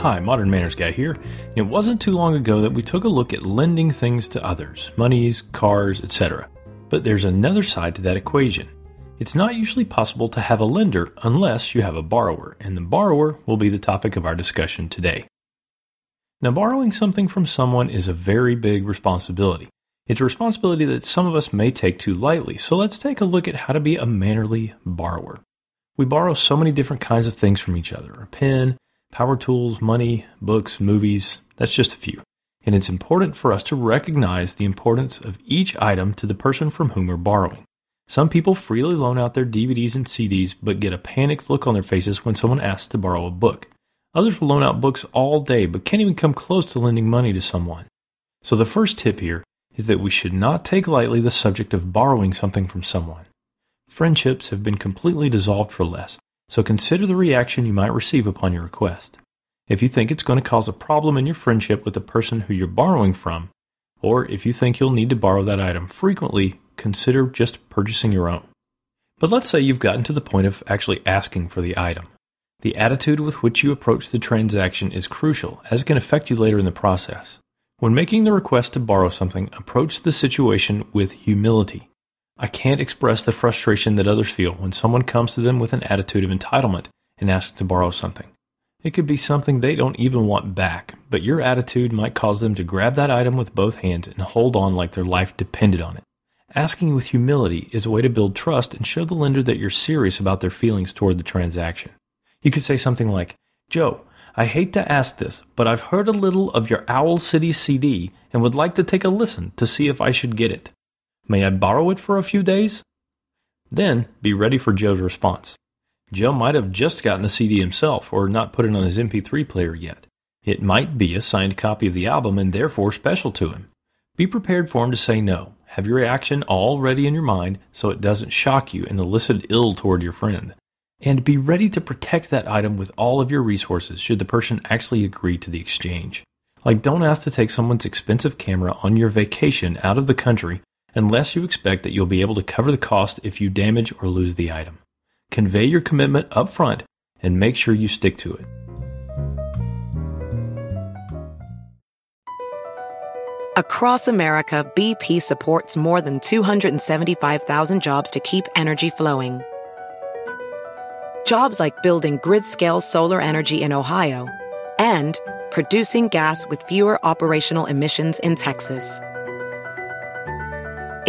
Hi, Modern Manners Guy here. It wasn't too long ago that we took a look at lending things to others monies, cars, etc. But there's another side to that equation. It's not usually possible to have a lender unless you have a borrower, and the borrower will be the topic of our discussion today. Now, borrowing something from someone is a very big responsibility. It's a responsibility that some of us may take too lightly, so let's take a look at how to be a mannerly borrower. We borrow so many different kinds of things from each other a pen, power tools, money, books, movies, that's just a few. And it's important for us to recognize the importance of each item to the person from whom we're borrowing. Some people freely loan out their DVDs and CDs but get a panicked look on their faces when someone asks to borrow a book. Others will loan out books all day but can't even come close to lending money to someone. So the first tip here is that we should not take lightly the subject of borrowing something from someone. Friendships have been completely dissolved for less, so consider the reaction you might receive upon your request. If you think it's going to cause a problem in your friendship with the person who you're borrowing from, or if you think you'll need to borrow that item frequently, consider just purchasing your own. But let's say you've gotten to the point of actually asking for the item. The attitude with which you approach the transaction is crucial, as it can affect you later in the process. When making the request to borrow something, approach the situation with humility. I can't express the frustration that others feel when someone comes to them with an attitude of entitlement and asks to borrow something. It could be something they don't even want back, but your attitude might cause them to grab that item with both hands and hold on like their life depended on it. Asking with humility is a way to build trust and show the lender that you're serious about their feelings toward the transaction. You could say something like, Joe, I hate to ask this, but I've heard a little of your Owl City CD and would like to take a listen to see if I should get it. May I borrow it for a few days? Then be ready for Joe's response. Joe might have just gotten the CD himself or not put it on his MP3 player yet. It might be a signed copy of the album and therefore special to him. Be prepared for him to say no. Have your reaction all ready in your mind so it doesn't shock you and elicit ill toward your friend. And be ready to protect that item with all of your resources should the person actually agree to the exchange. Like, don't ask to take someone's expensive camera on your vacation out of the country unless you expect that you'll be able to cover the cost if you damage or lose the item. Convey your commitment up front and make sure you stick to it. Across America, BP supports more than 275,000 jobs to keep energy flowing. Jobs like building grid scale solar energy in Ohio and producing gas with fewer operational emissions in Texas.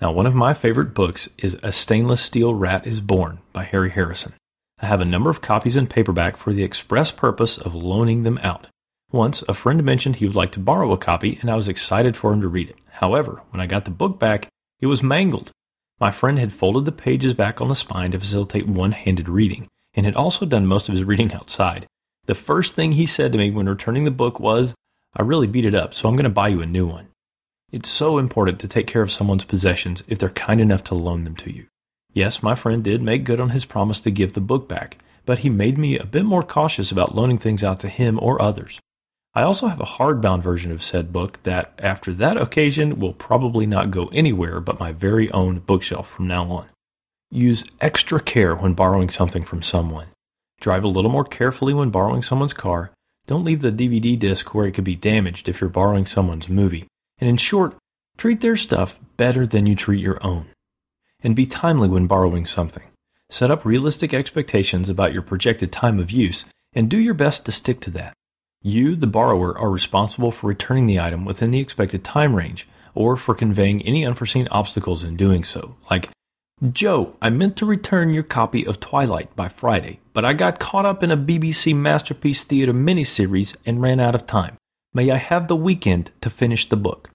Now, one of my favorite books is A Stainless Steel Rat is Born by Harry Harrison. I have a number of copies in paperback for the express purpose of loaning them out. Once, a friend mentioned he would like to borrow a copy, and I was excited for him to read it. However, when I got the book back, it was mangled. My friend had folded the pages back on the spine to facilitate one handed reading, and had also done most of his reading outside. The first thing he said to me when returning the book was, I really beat it up, so I'm going to buy you a new one. It's so important to take care of someone's possessions if they're kind enough to loan them to you. Yes, my friend did make good on his promise to give the book back, but he made me a bit more cautious about loaning things out to him or others. I also have a hardbound version of said book that, after that occasion, will probably not go anywhere but my very own bookshelf from now on. Use extra care when borrowing something from someone. Drive a little more carefully when borrowing someone's car. Don't leave the DVD disc where it could be damaged if you're borrowing someone's movie. And in short, treat their stuff better than you treat your own and be timely when borrowing something. Set up realistic expectations about your projected time of use and do your best to stick to that. You, the borrower, are responsible for returning the item within the expected time range or for conveying any unforeseen obstacles in doing so, like Joe, I meant to return your copy of Twilight by Friday, but I got caught up in a BBC Masterpiece Theater miniseries and ran out of time. May I have the weekend to finish the book?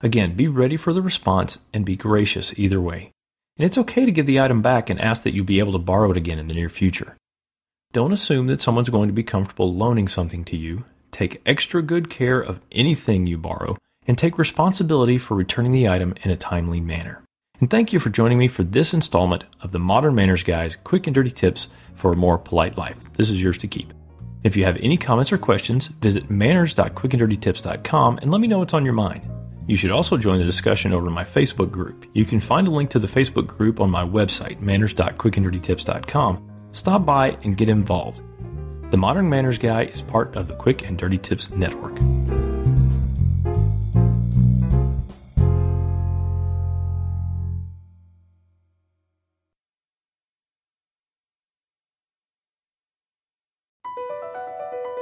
Again, be ready for the response and be gracious either way. And it's okay to give the item back and ask that you be able to borrow it again in the near future. Don't assume that someone's going to be comfortable loaning something to you. Take extra good care of anything you borrow and take responsibility for returning the item in a timely manner. And thank you for joining me for this installment of the Modern Manners Guy's quick and dirty tips for a more polite life. This is yours to keep. If you have any comments or questions, visit manners.quickanddirtytips.com and let me know what's on your mind. You should also join the discussion over my Facebook group. You can find a link to the Facebook group on my website, manners.quickanddirtytips.com. Stop by and get involved. The Modern Manners Guy is part of the Quick and Dirty Tips Network.